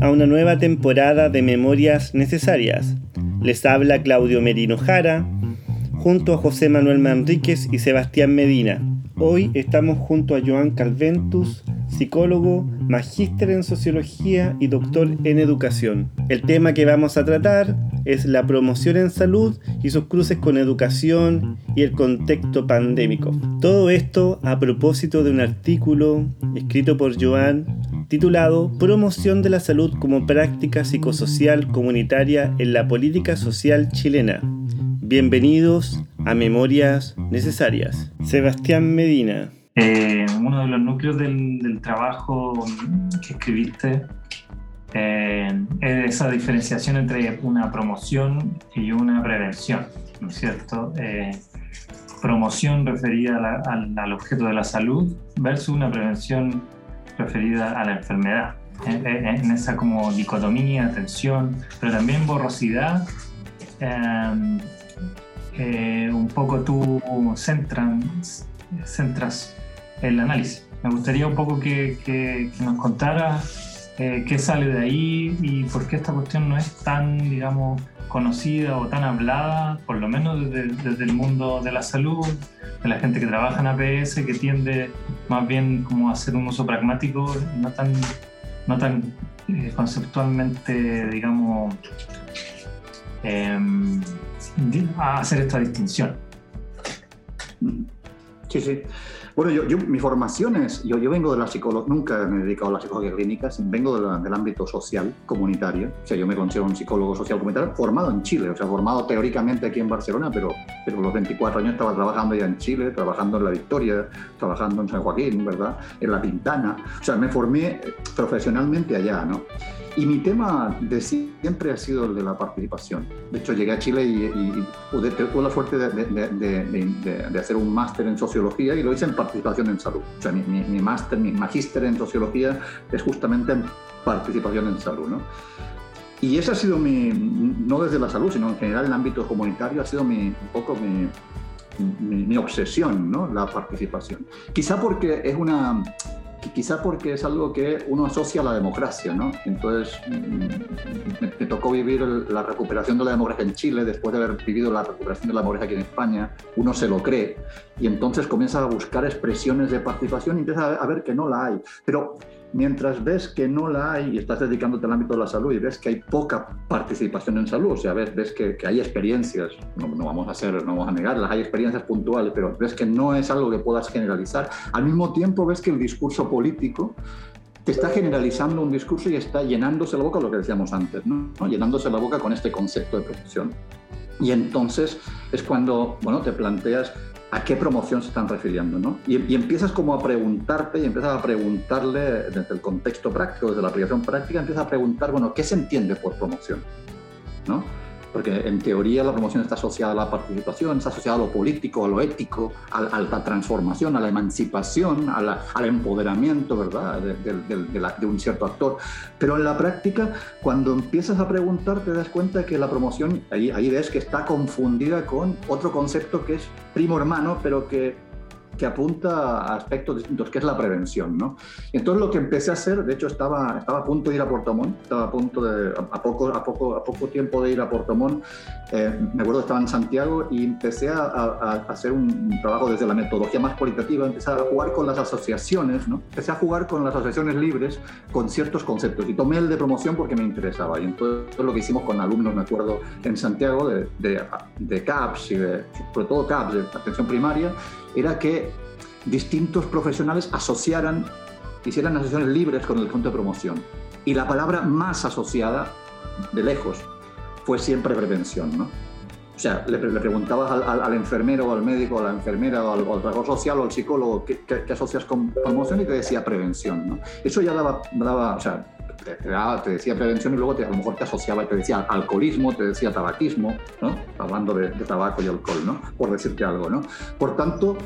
A una nueva temporada de Memorias Necesarias. Les habla Claudio Merino Jara, junto a José Manuel Manríquez y Sebastián Medina. Hoy estamos junto a Joan Calventus, psicólogo, magíster en sociología y doctor en educación. El tema que vamos a tratar es la promoción en salud y sus cruces con educación y el contexto pandémico. Todo esto a propósito de un artículo escrito por Joan titulado Promoción de la salud como práctica psicosocial comunitaria en la política social chilena. Bienvenidos a Memorias Necesarias. Sebastián Medina. Eh, uno de los núcleos del, trabajo que escribiste eh, es esa diferenciación entre una promoción y una prevención, ¿no es cierto? Eh, promoción referida al objeto de la salud versus una prevención referida a la enfermedad. En, esa como dicotomía, tensión, pero también borrosidad, em, eh, un poco tú centras, centras el análisis. Me gustaría un poco que, que, nos contaras eh, qué sale de ahí y por qué esta cuestión no es tan, digamos, conocida o tan hablada, por lo menos desde, desde, el mundo de la salud, de la gente que trabaja en APS, que tiende más bien como hacer un uso pragmático, no tan, no tan eh, conceptualmente, digamos, em, hacer esta distinción. Sí, sí. Bueno, yo, yo, mi formación es, yo, yo vengo de la psicología, nunca me he dedicado a la psicología clínica, vengo del ámbito social, comunitario, o sea, yo me considero un psicólogo social comunitario formado en Chile, o sea, formado teóricamente aquí en Barcelona, pero, pero los 24 años estaba trabajando ya en Chile, trabajando en La Victoria, trabajando en San Joaquín, ¿verdad? En La Pintana, o sea, me formé profesionalmente allá, ¿no? Y mi tema de siempre ha sido el de la participación. De hecho, llegué a Chile y, pude, tuve la suerte de, hacer un máster en sociología y lo hice en participación en salud. O sea, mi, mi máster, mi magíster en sociología es justamente en participación en salud. ¿no? Y esa ha sido mi, no desde la salud, sino en general en el ámbito comunitario, ha sido mi, un poco mi, mi, mi obsesión, ¿no? la participación. Quizá porque es una quizá porque es algo que uno asocia a la democracia, ¿no? Entonces, mm, me, tocó vivir la recuperación de la democracia en Chile, después de haber vivido la recuperación de la democracia aquí en España, uno se lo cree, y entonces comienza a buscar expresiones de participación y empieza a ver que no la hay. Pero mientras ves que no la hay y estás dedicándote al ámbito de la salud y ves que hay poca participación en salud, o sea, ves, ves que, hay experiencias, no, vamos a hacer, no vamos a negarlas, hay experiencias puntuales, pero ves que no es algo que puedas generalizar, al mismo tiempo ves que el discurso político te está generalizando un discurso y está llenándose la boca, lo que decíamos antes, ¿no? llenándose la boca con este concepto de profesión. Y entonces es cuando, bueno, te planteas a qué promoción se están refiriendo, ¿no? Y, empiezas como a preguntarte y empiezas a preguntarle desde el contexto práctico, desde la aplicación práctica, empiezas a preguntar, bueno, ¿qué se entiende por promoción? ¿No? Porque en teoría la promoción está asociada a la participación, está asociada a lo político, a lo ético, a, la transformación, a la emancipación, al empoderamiento, ¿verdad?, de, un cierto actor. Pero en la práctica, cuando empiezas a preguntar, te das cuenta que la promoción, ahí, ahí ves que está confundida con otro concepto que es primo hermano, pero que que apunta a aspectos distintos, que es la prevención. ¿no? Entonces lo que empecé a hacer, de hecho estaba, estaba a punto de ir a Portomón, estaba a punto de, a poco, a poco, a poco tiempo de ir a Portomón, eh, me acuerdo estaba en Santiago y empecé a, a, hacer un trabajo desde la metodología más cualitativa, empecé a jugar con las asociaciones, ¿no? empecé a jugar con las asociaciones libres con ciertos conceptos y tomé el de promoción porque me interesaba y entonces lo que hicimos con alumnos, me acuerdo, en Santiago de, de, de CAPS y de, sobre todo CAPS, de atención primaria, era que distintos profesionales asociaran, hicieran asociaciones libres con el concepto de promoción. Y la palabra más asociada, de lejos, fue siempre prevención, ¿no? O sea, le, preguntabas al, enfermero o al médico a la enfermera o al, trabajador social o al psicólogo ¿qué, asocias con promoción y te decía prevención, ¿no? Eso ya daba, daba o sea, te, decía prevención y luego te, a lo mejor te asociaba te decía alcoholismo, te decía tabaquismo, ¿no? Hablando de, de tabaco y alcohol, ¿no? Por decirte algo, ¿no? Por tanto,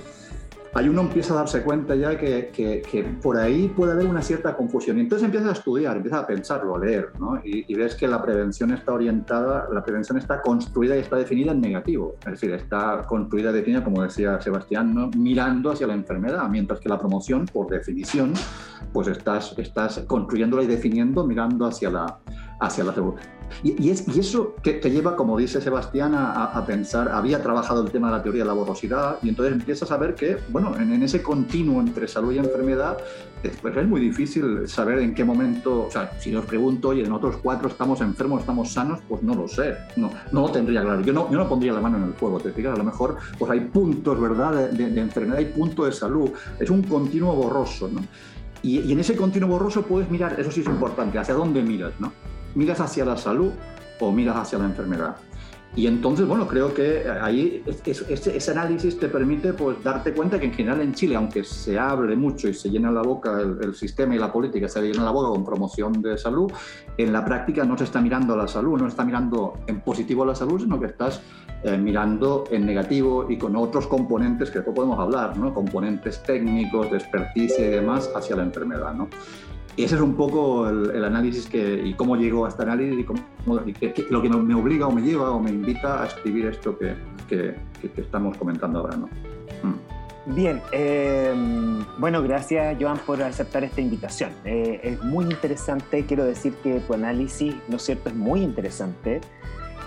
ahí uno empieza a darse cuenta ya que, que, por ahí puede haber una cierta confusión. Y entonces empiezas a estudiar, empiezas a pensarlo, a leer, ¿no? y, ves que la prevención está orientada, la prevención está construida y está definida en negativo. Es decir, está construida y definida, como decía Sebastián, mirando hacia la enfermedad, mientras que la promoción, por definición, pues estás, estás construyéndola y definiendo mirando hacia la, hacia la salud. Y, es, y eso que te lleva, como dice Sebastián, a, pensar, había trabajado el tema de la teoría de la borrosidad y entonces empiezas a ver que, bueno, en, ese continuo entre salud y enfermedad, pues es muy difícil saber en qué momento, o sea, si os pregunto, oye, nosotros cuatro estamos enfermos, estamos sanos, pues no lo sé, no, no lo tendría claro. Yo no, yo no pondría la mano en el fuego, te fijas, a lo mejor pues hay puntos, ¿verdad?, de, de enfermedad, hay puntos de salud, es un continuo borroso, ¿no? Y, y, en ese continuo borroso puedes mirar, eso sí es importante, hacia dónde miras, ¿no? ¿Miras hacia la salud o miras hacia la enfermedad? Y entonces, bueno, creo que ahí ese, análisis te permite pues, darte cuenta que en general en Chile, aunque se hable mucho y se llena la boca el, sistema y la política, se llena la boca con promoción de salud, en la práctica no se está mirando la salud, no se está mirando en positivo la salud, sino que estás eh, mirando en negativo y con otros componentes que después podemos hablar, ¿no? componentes técnicos, de experticia y demás hacia la enfermedad. ¿no? Y ese es un poco el, análisis que, y cómo llego a este análisis y, cómo, lo que me obliga o me lleva o me invita a escribir esto que, que, estamos comentando ahora. ¿no? Mm. Bien, em, bueno, gracias Joan por aceptar esta invitación. Eh, es muy interesante, quiero decir que tu análisis, ¿no es cierto?, es muy interesante.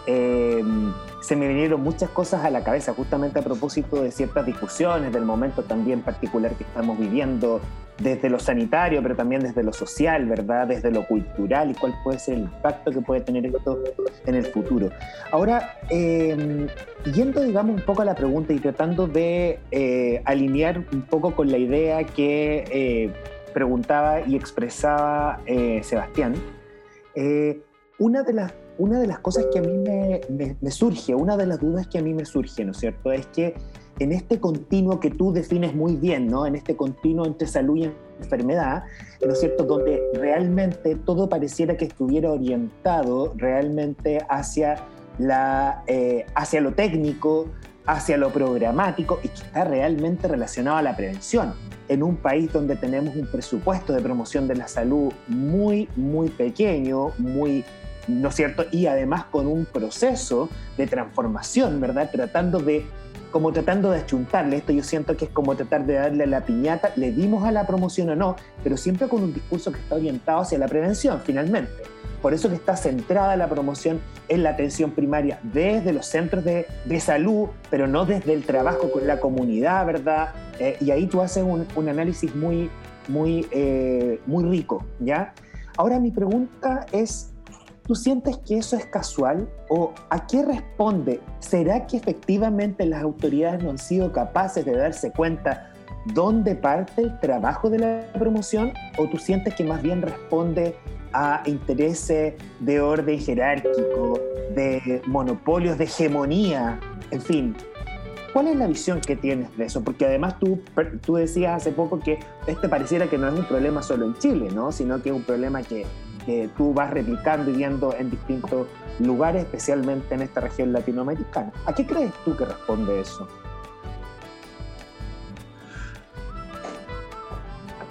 Em, se me vinieron muchas cosas a la cabeza justamente a propósito de ciertas discusiones, del momento también particular que estamos viviendo, desde lo sanitario, pero también desde lo social, ¿verdad? Desde lo cultural y cuál puede ser el impacto que puede tener esto en el futuro. Ahora, eh, yendo, digamos, un poco a la pregunta y tratando de eh, alinear un poco con la idea que eh, preguntaba y expresaba Sebastián, una de las una de las cosas que a mí me, surge, una de las dudas que a mí me surge, ¿no es cierto?, es que en este continuo que tú defines muy bien, ¿no? En este continuo entre salud y enfermedad, ¿no es cierto? Donde realmente todo pareciera que estuviera orientado realmente hacia, la, eh, hacia lo técnico, hacia lo programático y que está realmente relacionado a la prevención. En un país donde tenemos un presupuesto de promoción de la salud muy, muy pequeño, muy ¿no es cierto? Y además con un proceso de transformación, ¿verdad? Tratando de como tratando de achuntarle. Esto yo siento que es como tratar de darle la piñata, le dimos a la promoción o no, pero siempre con un discurso que está orientado hacia la prevención, finalmente. Por eso que está centrada la promoción en la atención primaria desde los centros de, de salud, pero no desde el trabajo con la comunidad, ¿verdad? Eh, y ahí tú haces un, un análisis muy, muy, eh, muy rico, ¿ya? Ahora mi pregunta es, ¿Tú sientes que eso es casual o a qué responde? ¿Será que efectivamente las autoridades no han sido capaces de darse cuenta dónde parte el trabajo de la promoción o tú sientes que más bien responde a intereses de orden jerárquico, de monopolios, de hegemonía, en fin? ¿Cuál es la visión que tienes de eso? Porque además tú, tú decías hace poco que este pareciera que no es un problema solo en Chile, ¿no? sino que es un problema que que tú vas replicando y viendo en distintos lugares, especialmente en esta región latinoamericana. ¿A qué crees tú que responde eso?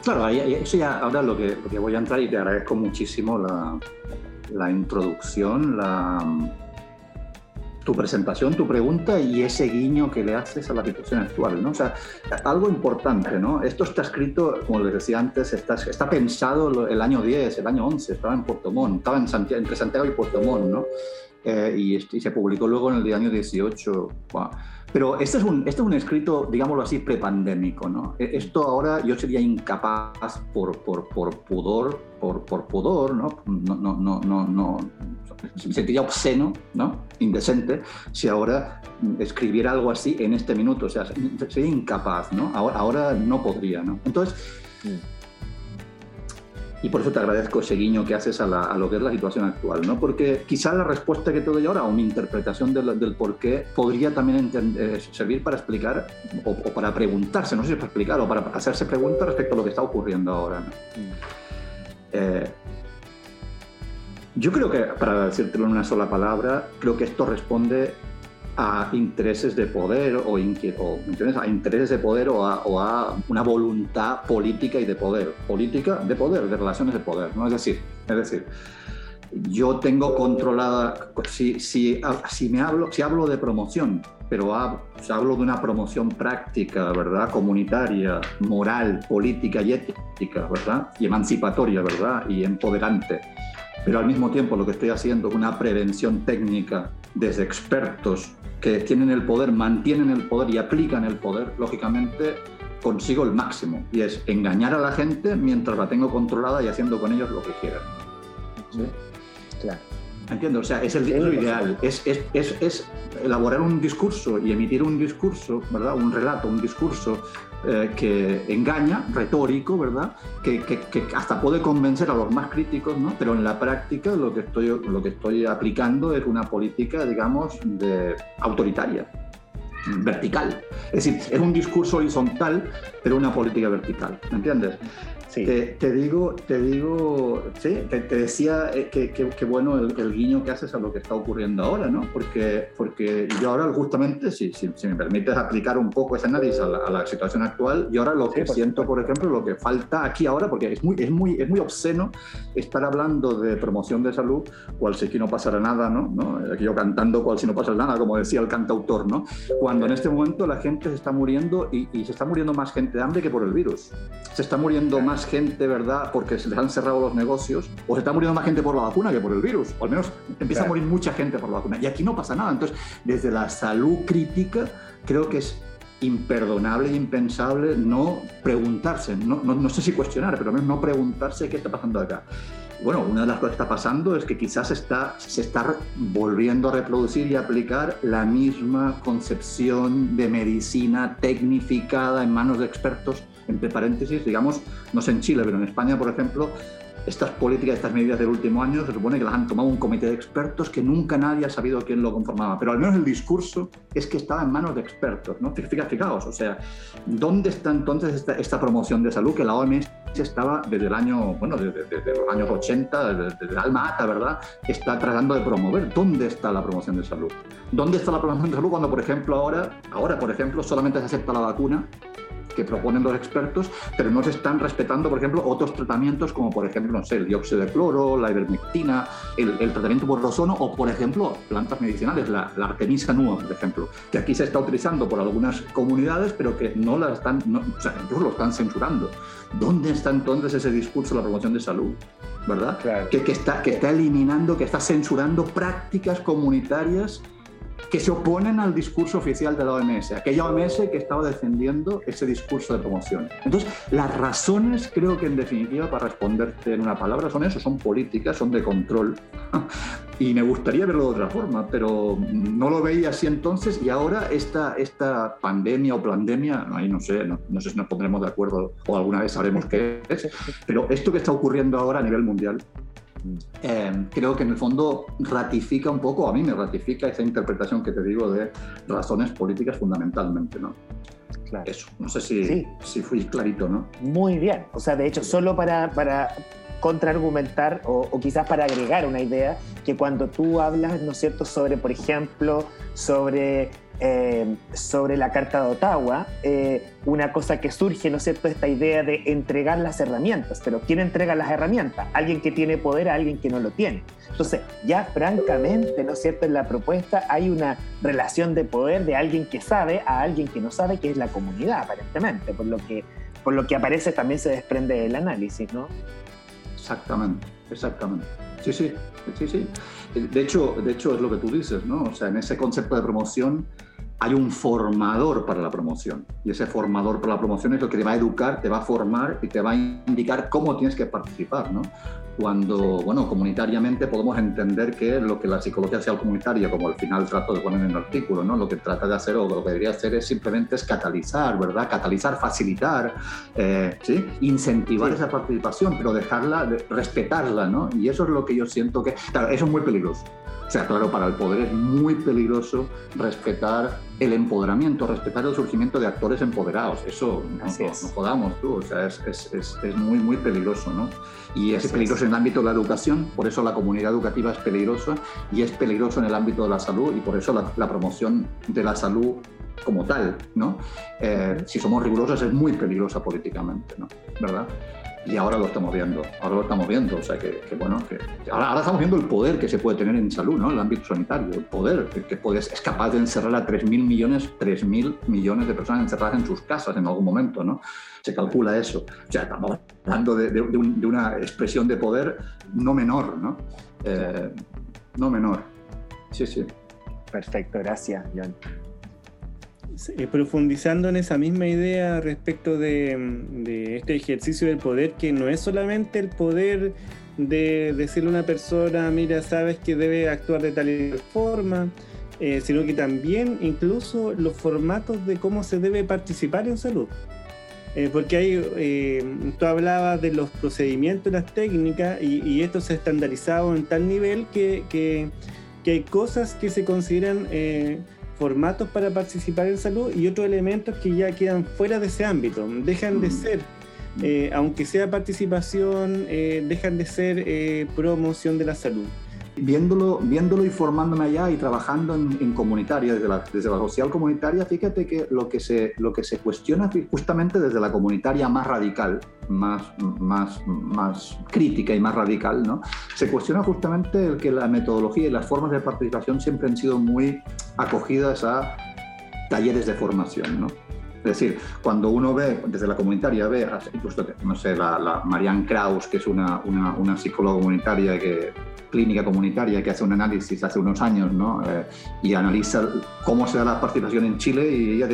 Claro, eso ya ahora lo que, voy a entrar y te agradezco muchísimo la, la introducción, la, tu presentación, tu pregunta y ese guiño que le haces a la situación actual, ¿no? O sea, algo importante, ¿no? Esto está escrito, como les decía antes, está, está pensado el año 10, el año 11, estaba en Puerto Montt, estaba en Santiago, entre Santiago y Puerto Montt, ¿no? Eh, y, se publicó luego en el año 18. Pero este es, un, este es un escrito, digámoslo así, prepandémico. ¿no? E, esto ahora yo sería incapaz por, por, por pudor, por, por pudor, ¿no? No, no, no, no, no, me sentiría obsceno, ¿no? indecente, si ahora escribiera algo así en este minuto. O sea, sería incapaz. ¿no? Ahora, ahora no podría. ¿no? Entonces... Y por eso te agradezco ese guiño que haces a, lo que es la situación actual, ¿no? Porque quizá la respuesta que te doy ahora o mi interpretación del, por qué podría también eh, servir para explicar o, para preguntarse, no sé si para explicar o para hacerse preguntas respecto a lo que está ocurriendo ahora. Mm. Eh, yo creo que, para decírtelo en una sola palabra, creo que esto responde a intereses de poder o, o a intereses de poder o a, o a, una voluntad política y de poder. Política de poder, de relaciones de poder. ¿no? Es decir, es decir, yo tengo controlada, si, si, si, me hablo, si hablo de promoción, pero hablo de una promoción práctica, ¿verdad? Comunitaria, moral, política y ética, ¿verdad? Y emancipatoria, ¿verdad? Y empoderante. Pero al mismo tiempo lo que estoy haciendo es una prevención técnica desde expertos que tienen el poder, mantienen el poder y aplican el poder, lógicamente consigo el máximo. Y es engañar a la gente mientras la tengo controlada y haciendo con ellos lo que quieran. ¿Sí? Claro. Entiendo, o sea, es el ideal, es, es, es, es, elaborar un discurso y emitir un discurso, ¿verdad? Un relato, un discurso eh, que engaña, retórico, ¿verdad? Que, que, que, hasta puede convencer a los más críticos, ¿no? Pero en la práctica lo que estoy, lo que estoy aplicando es una política, digamos, de, autoritaria, vertical. Es decir, es un discurso horizontal, pero una política vertical, ¿me entiendes? Te, digo, te digo, sí, te, decía eh, que, bueno el, guiño que haces a lo que está ocurriendo ahora, ¿no? Porque, porque yo ahora justamente, si, si, me permites aplicar un poco ese análisis a la, situación actual, yo ahora lo que siento, por ejemplo, lo que falta aquí ahora, porque es muy, es muy, es muy obsceno estar hablando de promoción de salud, cual si aquí no pasara nada, ¿no? ¿no? Aquí yo cantando cual si no pasara nada, como decía el cantautor, ¿no? Cuando en este momento la gente se está muriendo y, y se está muriendo más gente de hambre que por el virus. Se está muriendo más gente, ¿verdad?, porque se les han cerrado los negocios, o se está muriendo más gente por la vacuna que por el virus, o al menos empieza a morir mucha gente por la vacuna. Y aquí no pasa nada. Entonces, desde la salud crítica, creo que es imperdonable e impensable no preguntarse, no, no, no sé si cuestionar, pero menos no preguntarse qué está pasando acá bueno, una de las cosas que está pasando es que quizás está, se está volviendo a reproducir y aplicar la misma concepción de medicina tecnificada en manos de expertos entre paréntesis, digamos, no sé en Chile, pero en España, por ejemplo, estas políticas, estas medidas del último año, se supone que las han tomado un comité de expertos que nunca nadie ha sabido quién lo conformaba, pero al menos el discurso es que estaba en manos de expertos, ¿no? Fijaos, o sea, ¿dónde está entonces esta, promoción de salud que la OMS estaba desde el año, bueno, desde, los años 80, desde, el alma ata, ¿verdad? Está tratando de promover. ¿Dónde está la promoción de salud? ¿Dónde está la promoción de salud cuando, por ejemplo, ahora, ahora, por ejemplo, solamente se acepta la vacuna que proponen los expertos, pero no se están respetando, por ejemplo, otros tratamientos como, por ejemplo, no sé, el dióxido de cloro, la ivermectina, el, tratamiento por ozono o, por ejemplo, plantas medicinales, la, Artemisa nua, por ejemplo, que aquí se está utilizando por algunas comunidades, pero que no la están, o sea, incluso lo están censurando. ¿Dónde está entonces ese discurso de la promoción de salud? ¿Verdad? Que, que, está, que está eliminando, que está censurando prácticas comunitarias que se oponen al discurso oficial de la OMS, aquella OMS que estaba defendiendo ese discurso de promoción. Entonces, las razones, creo que en definitiva, para responderte en una palabra, son eso, son políticas, son de control. Y me gustaría verlo de otra forma, pero no lo veía así entonces y ahora esta, esta pandemia o pandemia, ahí no sé, no, no sé si nos pondremos de acuerdo o alguna vez sabremos qué es, pero esto que está ocurriendo ahora a nivel mundial eh, creo que en el fondo ratifica un poco, a mí me ratifica esa interpretación que te digo de razones políticas fundamentalmente, ¿no? Claro. Eso, no sé si, si fui clarito, ¿no? Muy bien, o sea, de hecho, solo para, para contraargumentar o, o, quizás para agregar una idea, que cuando tú hablas, ¿no es cierto?, sobre, por ejemplo, sobre eh, sobre la Carta de Ottawa, eh, una cosa que surge, ¿no es cierto?, esta idea de entregar las herramientas. Pero ¿quién entrega las herramientas? Alguien que tiene poder a alguien que no lo tiene. Entonces, ya francamente, ¿no es cierto?, en la propuesta hay una relación de poder de alguien que sabe a alguien que no sabe, que es la comunidad, aparentemente, por lo que, por lo que aparece también se desprende del análisis, ¿no? Exactamente, exactamente. Sí, sí, sí, sí. De hecho, de hecho es lo que tú dices, ¿no? O sea, en ese concepto de promoción hay un formador para la promoción. Y ese formador para la promoción es lo que te va a educar, te va a formar y te va a indicar cómo tienes que participar. ¿no? Cuando, bueno, comunitariamente podemos entender que lo que la psicología social comunitaria, como al final trato de poner en el artículo, ¿no? lo que trata de hacer o lo que debería hacer es simplemente es catalizar, ¿verdad? Catalizar, facilitar, eh, ¿sí? incentivar esa participación, pero dejarla, respetarla. ¿no? Y eso es lo que yo siento que, claro, eso es muy peligroso. O sea, claro, para el poder es muy peligroso respetar el empoderamiento, respetar el surgimiento de actores empoderados. Eso no, no, jodamos tú, o sea, es, es, es, muy, muy peligroso, ¿no? Y es peligroso en el ámbito de la educación, por eso la comunidad educativa es peligrosa y es peligroso en el ámbito de la salud y por eso la, la promoción de la salud como tal, ¿no? Eh, si somos rigurosos es muy peligrosa políticamente, ¿no? ¿Verdad? Y ahora lo estamos viendo, ahora lo estamos viendo, o sea que, bueno, que ahora, estamos viendo el poder que se puede tener en salud, ¿no? El ámbito sanitario, el poder que, puedes, es capaz de encerrar a 3.000 millones, 3.000 millones de personas encerradas en sus casas en algún momento, ¿no? Se calcula eso. O sea, estamos hablando de, de, una expresión de poder no menor, ¿no? Eh, no menor. Sí, sí. Perfecto, gracias, John. Eh, profundizando en esa misma idea respecto de, este ejercicio del poder, que no es solamente el poder de decirle a una persona, mira, sabes que debe actuar de tal forma, eh, sino que también incluso los formatos de cómo se debe participar en salud. Eh, porque hay, tú hablabas de los procedimientos, las técnicas, y, esto se ha estandarizado en tal nivel que, que, que hay cosas que se consideran formatos para participar en salud y otros elementos que ya quedan fuera de ese ámbito, dejan de mm. ser, eh, aunque sea participación, eh, dejan de ser eh, promoción de la salud viéndolo, viéndolo y formándome allá y trabajando en, comunitaria, desde la, desde la social comunitaria, fíjate que lo que, se, lo que se cuestiona justamente desde la comunitaria más radical, más, más, más crítica y más radical, ¿no? se cuestiona justamente el que la metodología y las formas de participación siempre han sido muy acogidas a talleres de formación. ¿no? Es decir, cuando uno ve, desde la comunitaria, ve, incluso, no sé, la, la Marianne Kraus, que es una, una, una psicóloga comunitaria que clínica comunitaria que hace un análisis hace unos años ¿no? Eh, y analiza cómo se da la participación en Chile y ella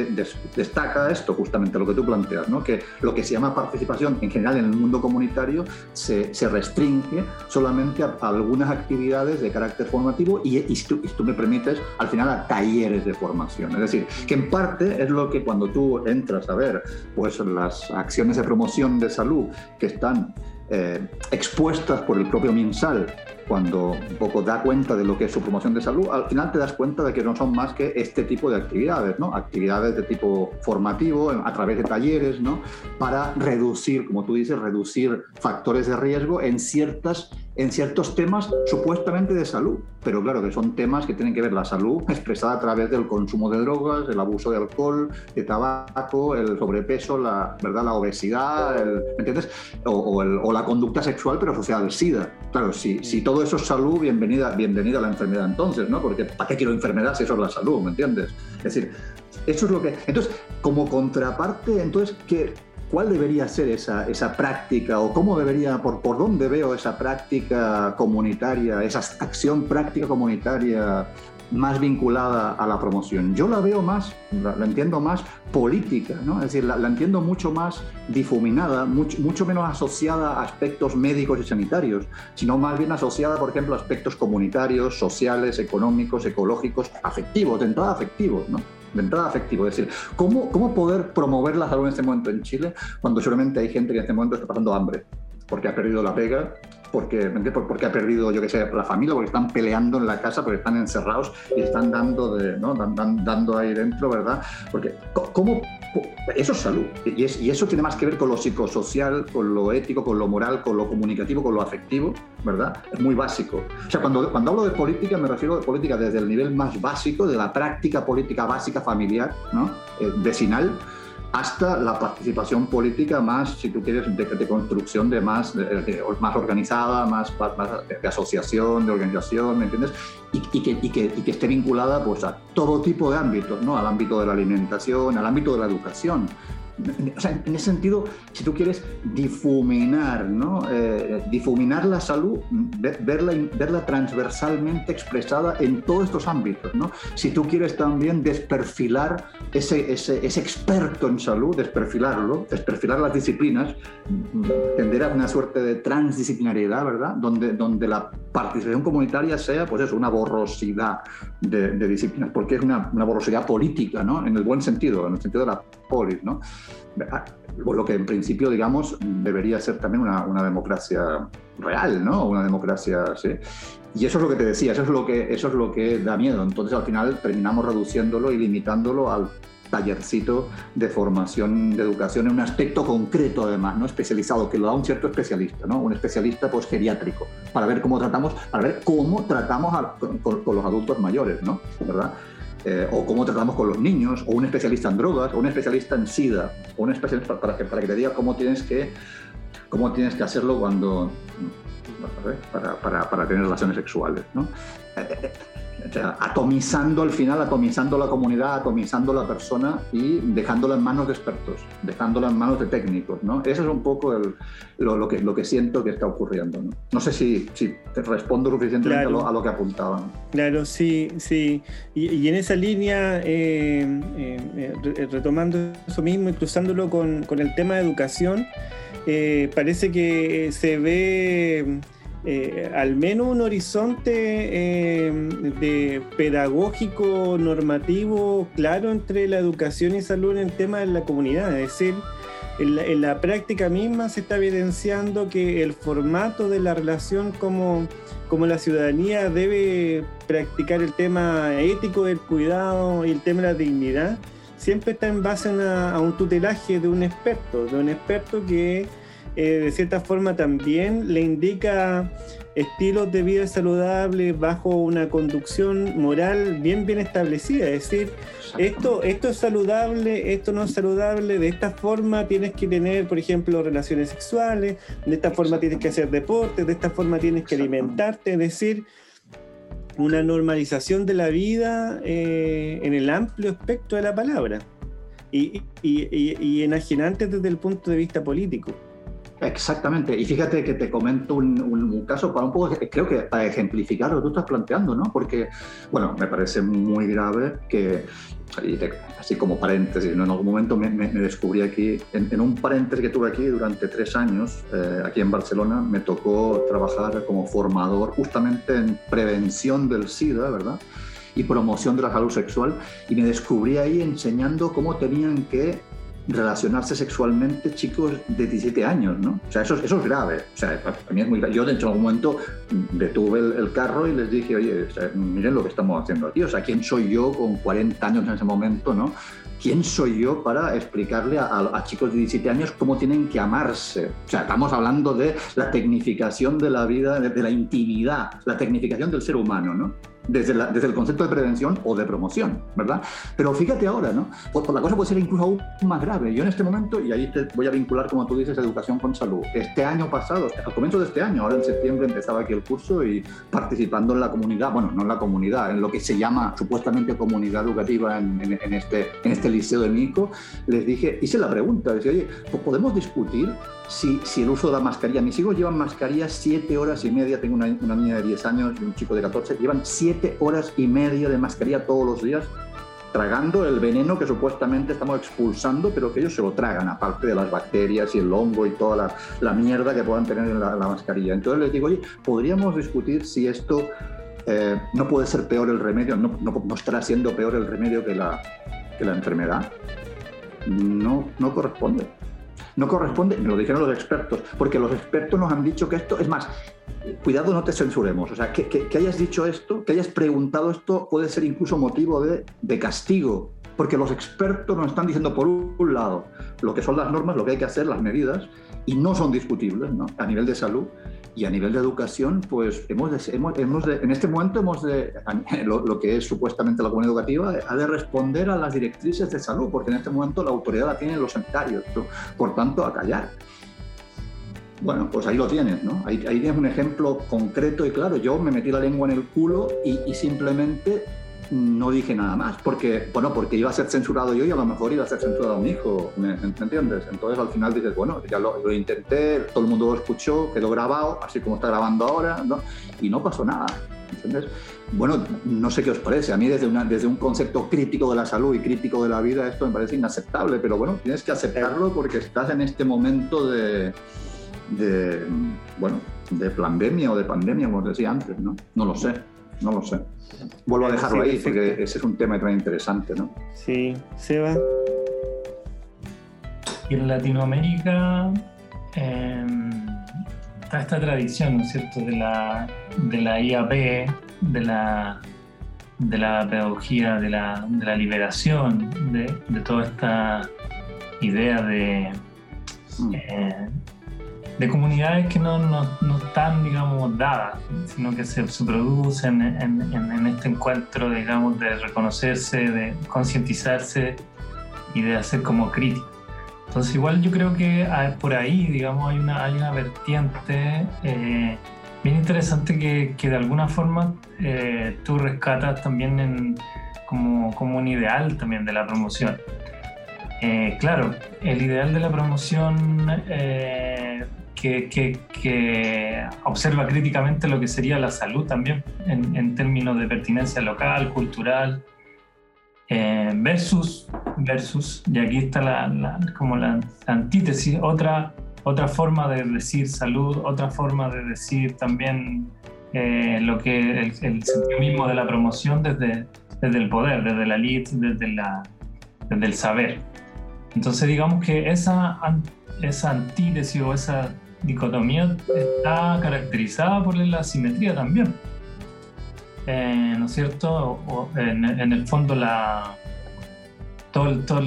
destaca esto, justamente lo que tú planteas, ¿no? que lo que se llama participación en general en el mundo comunitario se, se restringe solamente a, algunas actividades de carácter formativo y, y, tú, y, tú, me permites al final a talleres de formación. Es decir, que en parte es lo que cuando tú entras a ver pues, las acciones de promoción de salud que están eh, expuestas por el propio MinSal cuando un poco da cuenta de lo que es su promoción de salud, al final te das cuenta de que no son más que este tipo de actividades, ¿no? Actividades de tipo formativo, a través de talleres, ¿no? Para reducir, como tú dices, reducir factores de riesgo en ciertas en ciertos temas supuestamente de salud, pero claro que son temas que tienen que ver la salud expresada a través del consumo de drogas, el abuso de alcohol, de tabaco, el sobrepeso, la, ¿verdad? la obesidad, ¿me entiendes? O, la conducta sexual pero asociada al SIDA. Claro, si, si todo eso es salud, bienvenida, bienvenida a la enfermedad entonces, ¿no? Porque ¿para qué quiero enfermedad si eso es la salud, ¿me entiendes? Es decir, eso es lo que... Entonces, como contraparte, entonces, ¿qué, ¿Cuál debería ser esa, esa práctica o cómo debería, por, por dónde veo esa práctica comunitaria, esa acción práctica comunitaria más vinculada a la promoción? Yo la veo más, la, entiendo más política, ¿no? es decir, la, entiendo mucho más difuminada, mucho, mucho menos asociada a aspectos médicos y sanitarios, sino más bien asociada, por ejemplo, a aspectos comunitarios, sociales, económicos, ecológicos, afectivos, de entrada afectivos. ¿no? De entrada afectivo. Es decir, ¿cómo, ¿cómo poder promover la salud en este momento en Chile cuando solamente hay gente que en este momento está pasando hambre? Porque ha perdido la pega, porque, porque ha perdido, yo qué sé, la familia, porque están peleando en la casa, porque están encerrados y están dando, de, ¿no? dando ahí dentro, ¿verdad? Porque, ¿cómo eso es salud. Y, eso tiene más que ver con lo psicosocial, con lo ético, con lo moral, con lo comunicativo, con lo afectivo, ¿verdad? Es muy básico. O sea, cuando, cuando hablo de política, me refiero a política desde el nivel más básico, de la práctica política básica familiar, ¿no? Eh, vecinal, hasta la participación política más, si tú quieres, de, construcción de más, más organizada, más, de asociación, de organización, ¿me entiendes? Y, que, y, que, y, que, esté vinculada pues, a todo tipo de ámbitos, ¿no? Al ámbito de la alimentación, al ámbito de la educación, o sea, en ese sentido, si tú quieres difuminar, ¿no? Eh, difuminar la salud, verla, verla transversalmente expresada en todos estos ámbitos, ¿no? Si tú quieres también desperfilar ese, ese, ese experto en salud, desperfilarlo, desperfilar las disciplinas, tender a una suerte de transdisciplinariedad, ¿verdad? Donde, donde la participación comunitaria sea, pues eso, una borrosidad de, de disciplinas, porque es una, una borrosidad política, ¿no? En el buen sentido, en el sentido de la polis, ¿no? Ah, lo que en principio, digamos, debería ser también una, democracia real, ¿no? Una democracia, ¿sí? Y eso es lo que te decía, eso es lo que, eso es lo que da miedo. Entonces, al final, terminamos reduciéndolo y limitándolo al tallercito de formación de educación en un aspecto concreto además, ¿no? especializado, que lo da un cierto especialista, ¿no? un especialista pues, geriátrico, para ver cómo tratamos, para ver cómo tratamos con, los adultos mayores, ¿no? ¿verdad? Eh, o cómo tratamos con los niños, o un especialista en drogas, o un especialista en SIDA, o un especialista para, que, para que te diga cómo tienes que, cómo tienes que hacerlo cuando, para, para, para tener relaciones sexuales. ¿no? Atomizando al final, atomizando la comunidad, atomizando la persona y dejándola en manos de expertos, dejándola en manos de técnicos. ¿no? Eso es un poco lo, que, lo que siento que está ocurriendo. No, sé si, si te respondo suficientemente a, lo, que apuntaban. Claro, sí, sí. Y, en esa línea, eh, eh, eh, retomando eso mismo y cruzándolo con, con el tema de educación, parece que se ve eh, al menos un horizonte eh, de pedagógico normativo claro entre la educación y salud en el tema de la comunidad. Es decir, en la, práctica misma se está evidenciando que el formato de la relación como, como la ciudadanía debe practicar el tema ético del cuidado y el tema de la dignidad, siempre está en base a un tutelaje de un experto, de un experto que eh, de cierta forma también le indica estilos de vida saludables bajo una conducción moral bien bien establecida. Es decir, esto, esto es saludable, esto no es saludable, de esta forma tienes que tener, por ejemplo, relaciones sexuales, de esta forma tienes que hacer deporte, de esta forma tienes que alimentarte, es decir, una normalización de la vida eh, en el amplio espectro de la palabra. Y, y, y, y enajenante desde el punto de vista político. Exactamente. Y fíjate que te comento un, caso para un poco, creo que para ejemplificar lo que tú estás planteando, ¿no? Porque, bueno, me parece muy grave que, así como paréntesis, en algún momento me, descubrí aquí, en, un paréntesis que tuve aquí durante tres años, eh, aquí en Barcelona, me tocó trabajar como formador justamente en prevención del SIDA, ¿verdad? Y promoción de la salud sexual. Y me descubrí ahí enseñando cómo tenían que relacionarse sexualmente chicos de 17 años, ¿no? O sea, eso, eso es grave. O sea, para mí es muy grave. Yo, de hecho, en algún momento detuve el, carro y les dije, oye, miren lo que estamos haciendo aquí. O sea, ¿quién soy yo con 40 años en ese momento, no? ¿Quién soy yo para explicarle a, chicos de 17 años cómo tienen que amarse? O sea, estamos hablando de la tecnificación de la vida, de la intimidad, la tecnificación del ser humano, ¿no? Desde, desde el concepto de prevención o de promoción, ¿verdad? Pero fíjate ahora, ¿no? Pues, pues, la cosa puede ser incluso aún más grave. Yo en este momento, y ahí te voy a vincular, como tú dices, educación con salud. Este año pasado, al comienzo de este año, ahora en septiembre empezaba aquí el curso y participando en la comunidad, bueno, no en la comunidad, en lo que se llama supuestamente comunidad educativa en, en, este, en este liceo de Mico, les dije, hice la pregunta, decía, oye, pues podemos discutir si, si, el uso de la mascarilla, mis hijos llevan mascarilla siete horas y media, tengo una, una, niña de 10 años y un chico de 14, llevan siete horas y media de mascarilla todos los días, tragando el veneno que supuestamente estamos expulsando, pero que ellos se lo tragan, aparte de las bacterias y el hongo y toda la, la mierda que puedan tener en la, mascarilla. Entonces les digo, oye, podríamos discutir si esto eh, no puede ser peor el remedio, no, no, no estará siendo peor el remedio que la, que la enfermedad. No, no corresponde. No corresponde, me lo dijeron los expertos, porque los expertos nos han dicho que esto, es más, cuidado, no te censuremos. O sea, que, que, hayas dicho esto, que hayas preguntado esto, puede ser incluso motivo de, de, castigo, porque los expertos nos están diciendo, por un lado, lo que son las normas, lo que hay que hacer, las medidas, y no son discutibles ¿no? a nivel de salud, y a nivel de educación, pues hemos, hemos, en este momento hemos de, lo, que es supuestamente la comunidad educativa, ha de responder a las directrices de salud, porque en este momento la autoridad la tienen los sanitarios, por tanto, a callar. Bueno, pues ahí lo tienes, ¿no? Ahí, tienes un ejemplo concreto y claro. Yo me metí la lengua en el culo y simplemente no dije nada más, porque, bueno, porque iba a ser censurado yo y a lo mejor iba a ser censurado mi hijo, ¿me, entiendes? Entonces al final dices, bueno, ya lo, intenté, todo el mundo lo escuchó, quedó grabado, así como está grabando ahora, ¿no? Y no pasó nada, ¿entiendes? Bueno, no sé qué os parece, a mí desde, una, desde un concepto crítico de la salud y crítico de la vida esto me parece inaceptable, pero bueno, tienes que aceptarlo porque estás en este momento de, bueno, de pandemia o de pandemia, como decía antes, ¿no? No lo sé no lo sé. Vuelvo a dejarlo ahí, porque ese es un tema también interesante, ¿no? Sí, Seba. Y en Latinoamérica em, está esta tradición, ¿no es cierto?, de la, de la IAP, de la, de la pedagogía, de la, de la liberación, de, de, toda esta idea de, mm. eh, de comunidades que no, no, no, están, digamos, dadas, sino que se, se producen en, en, en, este encuentro, digamos, de reconocerse, de concientizarse y de hacer como crítica. Entonces igual yo creo que por ahí, digamos, hay una, hay una vertiente eh, bien interesante que, que, de alguna forma eh, tú rescatas también en, como, como, un ideal también de la promoción. Eh, claro, el ideal de la promoción que, que, que, observa críticamente lo que sería la salud también en, en términos de pertinencia local, cultural, eh, versus, versus, y aquí está la, como la antítesis, otra, otra forma de decir salud, otra forma de decir también eh, lo que el, el, sentido mismo de la promoción desde, desde el poder, desde la elite, desde, la, desde el saber. Entonces digamos que esa, esa antítesis o esa dicotomía está caracterizada por la asimetría también. Eh, ¿no es cierto? en, el fondo la, todo, todo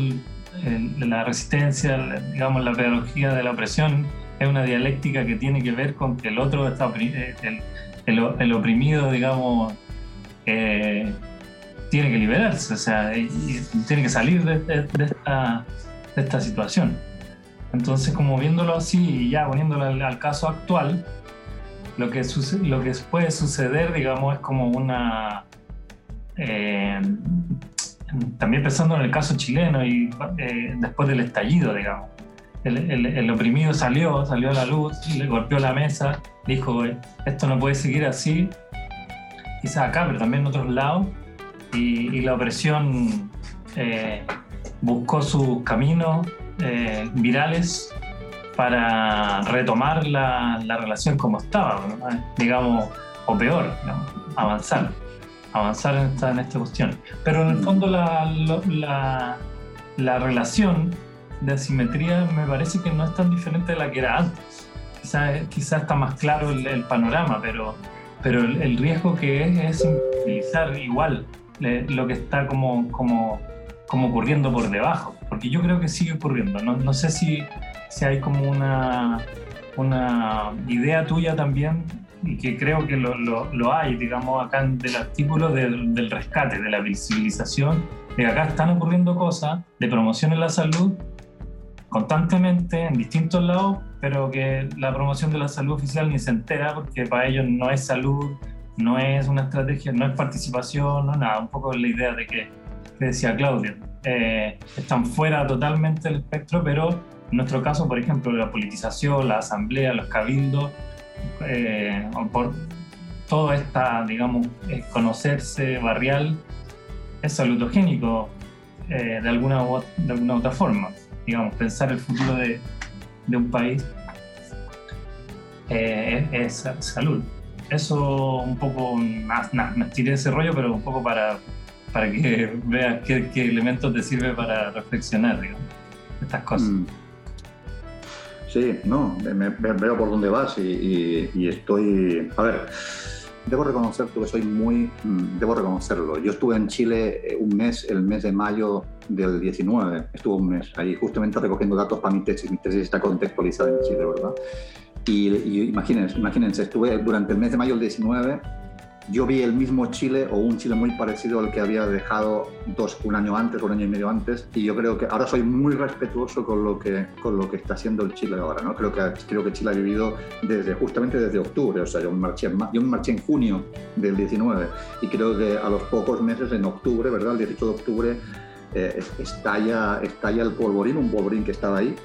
la resistencia, digamos, la pedagogía de la opresión es una dialéctica que tiene que ver con que el otro está eh, el, el, oprimido, digamos, eh, tiene que liberarse, o sea, tiene que salir de, esta, de, esta, situación. Entonces, como viéndolo así y ya poniéndolo al caso actual, lo que, lo que puede suceder, digamos, es como una... Eh, también pensando en el caso chileno y eh, después del estallido, digamos. El, oprimido salió, salió a la luz, le golpeó la mesa, dijo, esto no puede seguir así, quizás acá, pero también en otros lados, y, la opresión eh, buscó sus caminos virales para retomar la, la relación como estaba, digamos, o peor, avanzar, avanzar en esta, en esta cuestión. Pero en el fondo la, la, la relación de asimetría me parece que no es tan diferente de la que era antes. Quizás quizá está más claro el, panorama, pero, pero el, riesgo que es es utilizar igual lo que está como, como, como ocurriendo por debajo, porque yo creo que sigue ocurriendo. No, no sé si si hay como una, una idea tuya también y que creo que lo, lo, hay, digamos, acá en el artículo del, del, rescate, de la visibilización, de que acá están ocurriendo cosas de promoción en la salud constantemente en distintos lados, pero que la promoción de la salud oficial ni se entera porque para ellos no es salud, no es una estrategia, no es participación, no nada, un poco la idea de que, que decía Claudia, eh, están fuera totalmente del espectro, pero en nuestro caso, por ejemplo, la politización, la asamblea, los cabildos, eh, por toda esta, digamos, conocerse barrial, es salutogénico eh, de, alguna u, de alguna otra forma. Digamos, pensar el futuro de, de un país eh, es, salud. Eso un poco, más, me tiré ese rollo, pero un poco para, para que veas qué, qué elementos te sirve para reflexionar, digamos, estas cosas. Mm. Sí, no, me, veo por dónde vas y, estoy... A ver, debo reconocer que soy muy... Mm, debo reconocerlo. Yo estuve en Chile eh, un mes, el mes de mayo del 19, estuve un mes ahí justamente recogiendo datos para mi tesis. Mi tesis está contextualizada en Chile, ¿verdad? Y, y imagínense, imagínense, estuve durante el mes de mayo del 19 yo vi el mismo Chile o un Chile muy parecido al que había dejado dos, un año antes, un año y medio antes, y yo creo que ahora soy muy respetuoso con lo que, con lo que está haciendo el Chile ahora, ¿no? Creo que, creo que Chile ha vivido desde, justamente desde octubre, o sea, yo me, marché, yo me marché en junio del 19, y creo que a los pocos meses, en octubre, ¿verdad? El 18 de octubre, eh, estalla, estalla el polvorín, un polvorín que estaba ahí,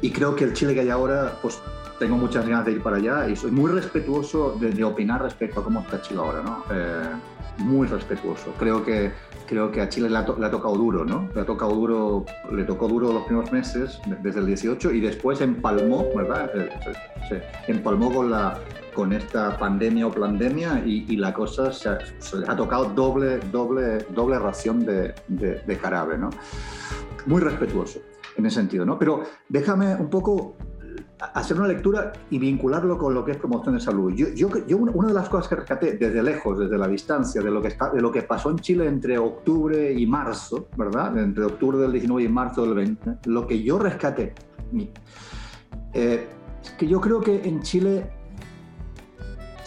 y creo que el Chile que hay ahora, pues tengo muchas ganas de ir para allá y soy muy respetuoso de, opinar respecto a cómo está Chile ahora, ¿no? Eh, muy respetuoso. Creo que, creo que a Chile le ha, tocado duro, ¿no? Le ha tocado duro, le tocó duro los primeros meses, desde el 18, y después empalmó, ¿verdad? Eh, se, empalmó con, la, con esta pandemia o pandemia y, la cosa se ha, tocado doble, doble, doble ración de, de, de carabe, ¿no? Muy respetuoso. en ese sentido, ¿no? Pero déjame un poco hacer una lectura y vincularlo con lo que es promoción de salud. Yo, yo, yo, una de las cosas que rescaté desde lejos, desde la distancia, de lo, que está, de lo que pasó en Chile entre octubre y marzo, ¿verdad? Entre octubre del 19 y marzo del 20, lo que yo rescaté, eh, es que yo creo que en Chile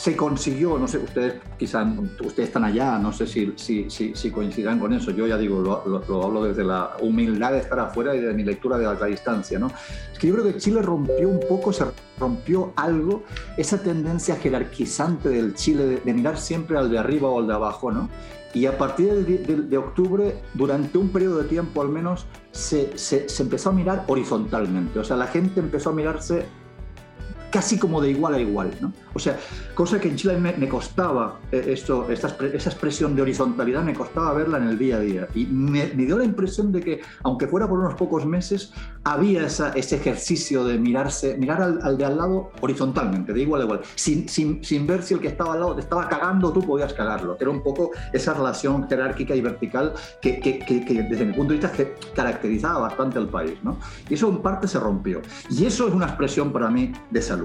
se consiguió, no sé, ustedes quizás, ustedes están allá, no sé si, si, si, coincidan con eso, yo ya digo, lo, hablo desde la humildad de estar afuera y de mi lectura de la, distancia, ¿no? Es que yo creo que Chile rompió un poco, se rompió algo, esa tendencia jerarquizante del Chile de, mirar siempre al de arriba o al de abajo, ¿no? Y a partir de, de, octubre, durante un periodo de tiempo al menos, se, se, se, empezó a mirar horizontalmente. O sea, la gente empezó a mirarse casi como de igual a igual. ¿no? O sea, cosa que en Chile me, costaba, eh, esto, esta, esa expresión de horizontalidad me costaba verla en el día a día. Y me, dio la impresión de que, aunque fuera por unos pocos meses, había esa, ese ejercicio de mirarse, mirar al, de al lado horizontalmente, de igual a igual, sin, sin, sin, ver si el que estaba al lado te estaba cagando, tú podías cagarlo. Era un poco esa relación jerárquica y vertical que, que, que, desde mi punto de vista caracterizaba bastante al país. ¿no? Y eso en parte se rompió. Y eso es una expresión para mí de salud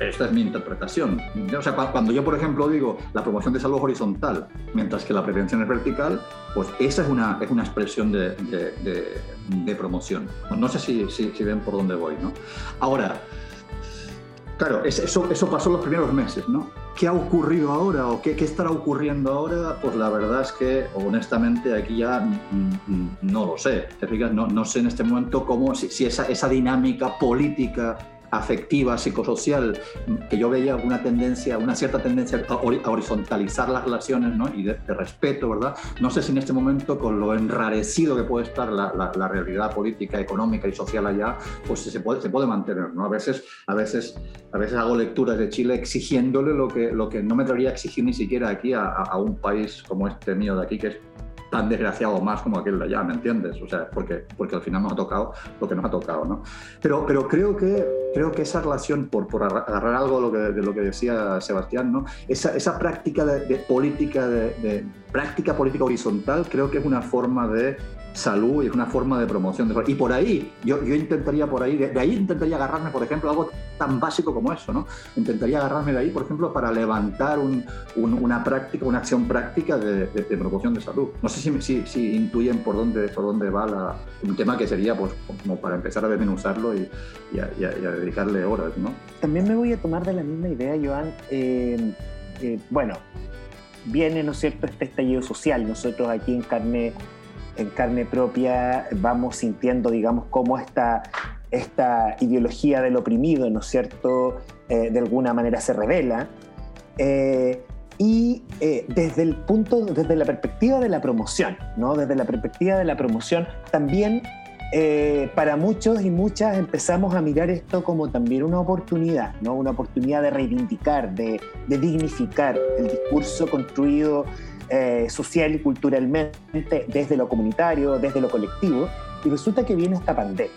esta es mi interpretación. O sea, cuando yo, por ejemplo, digo la promoción de salud horizontal, mientras que la prevención es vertical, pues esa es una, es una expresión de, de, promoción. No sé si, si, ven por dónde voy, ¿no? Ahora, claro, eso, eso pasó los primeros meses, ¿no? ¿Qué ha ocurrido ahora o qué, qué, estará ocurriendo ahora? Pues la verdad es que, honestamente, aquí ya no lo sé. ¿Te fijas? No, no sé en este momento cómo, si, si esa, esa dinámica política afectiva, psicosocial, que yo veía una tendencia, una cierta tendencia a, horizontalizar las relaciones ¿no? y de, respeto, ¿verdad? No sé si en este momento, con lo enrarecido que puede estar la, la, realidad política, económica y social allá, pues se puede, se puede mantener, ¿no? A veces, a, veces, a veces hago lecturas de Chile exigiéndole lo que, lo que no me debería exigir ni siquiera aquí a, a un país como este mío de aquí, que es tan desgraciado más como aquel de allá, ¿me entiendes? O sea, porque, porque al final nos ha tocado lo que nos ha tocado, ¿no? Pero, pero creo, que, creo que esa relación, por, por agarrar algo de lo, que, de lo que decía Sebastián, ¿no? Esa, esa práctica de, política, de, de, práctica política horizontal, creo que es una forma de salud y es una forma de promoción. De... Y por ahí, yo, yo intentaría por ahí, de, ahí intentaría agarrarme, por ejemplo, algo tan básico como eso, ¿no? Intentaría agarrarme de ahí, por ejemplo, para levantar un, una práctica, una acción práctica de, promoción de salud. No sé si, si, si, intuyen por dónde, por dónde va la, un tema que sería, pues, como para empezar a desmenuzarlo y, y, a, dedicarle horas, ¿no? También me voy a tomar de la misma idea, Joan. Eh, eh, bueno, viene, ¿no es cierto?, este estallido social. Nosotros aquí en Carne en carne propia vamos sintiendo, digamos, cómo esta, esta ideología del oprimido, ¿no es cierto?, eh, de alguna manera se revela. Eh, y eh, desde el punto, desde la perspectiva de la promoción, ¿no? Desde la perspectiva de la promoción, también para muchos y muchas empezamos a mirar esto como también una oportunidad, ¿no? Una oportunidad de reivindicar, de, de dignificar el discurso construido eh, social y culturalmente desde lo comunitario, desde lo colectivo, y resulta que viene esta pandemia.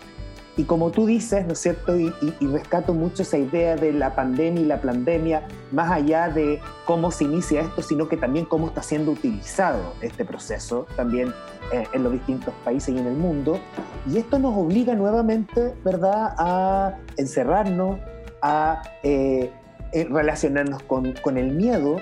Y como tú dices, ¿no es cierto? Y, rescato mucho esa idea de la pandemia y la pandemia, más allá de cómo se inicia esto, sino que también cómo está siendo utilizado este proceso también eh, en los distintos países y en el mundo. Y esto nos obliga nuevamente, ¿verdad?, a encerrarnos, a eh, relacionarnos con, con el miedo,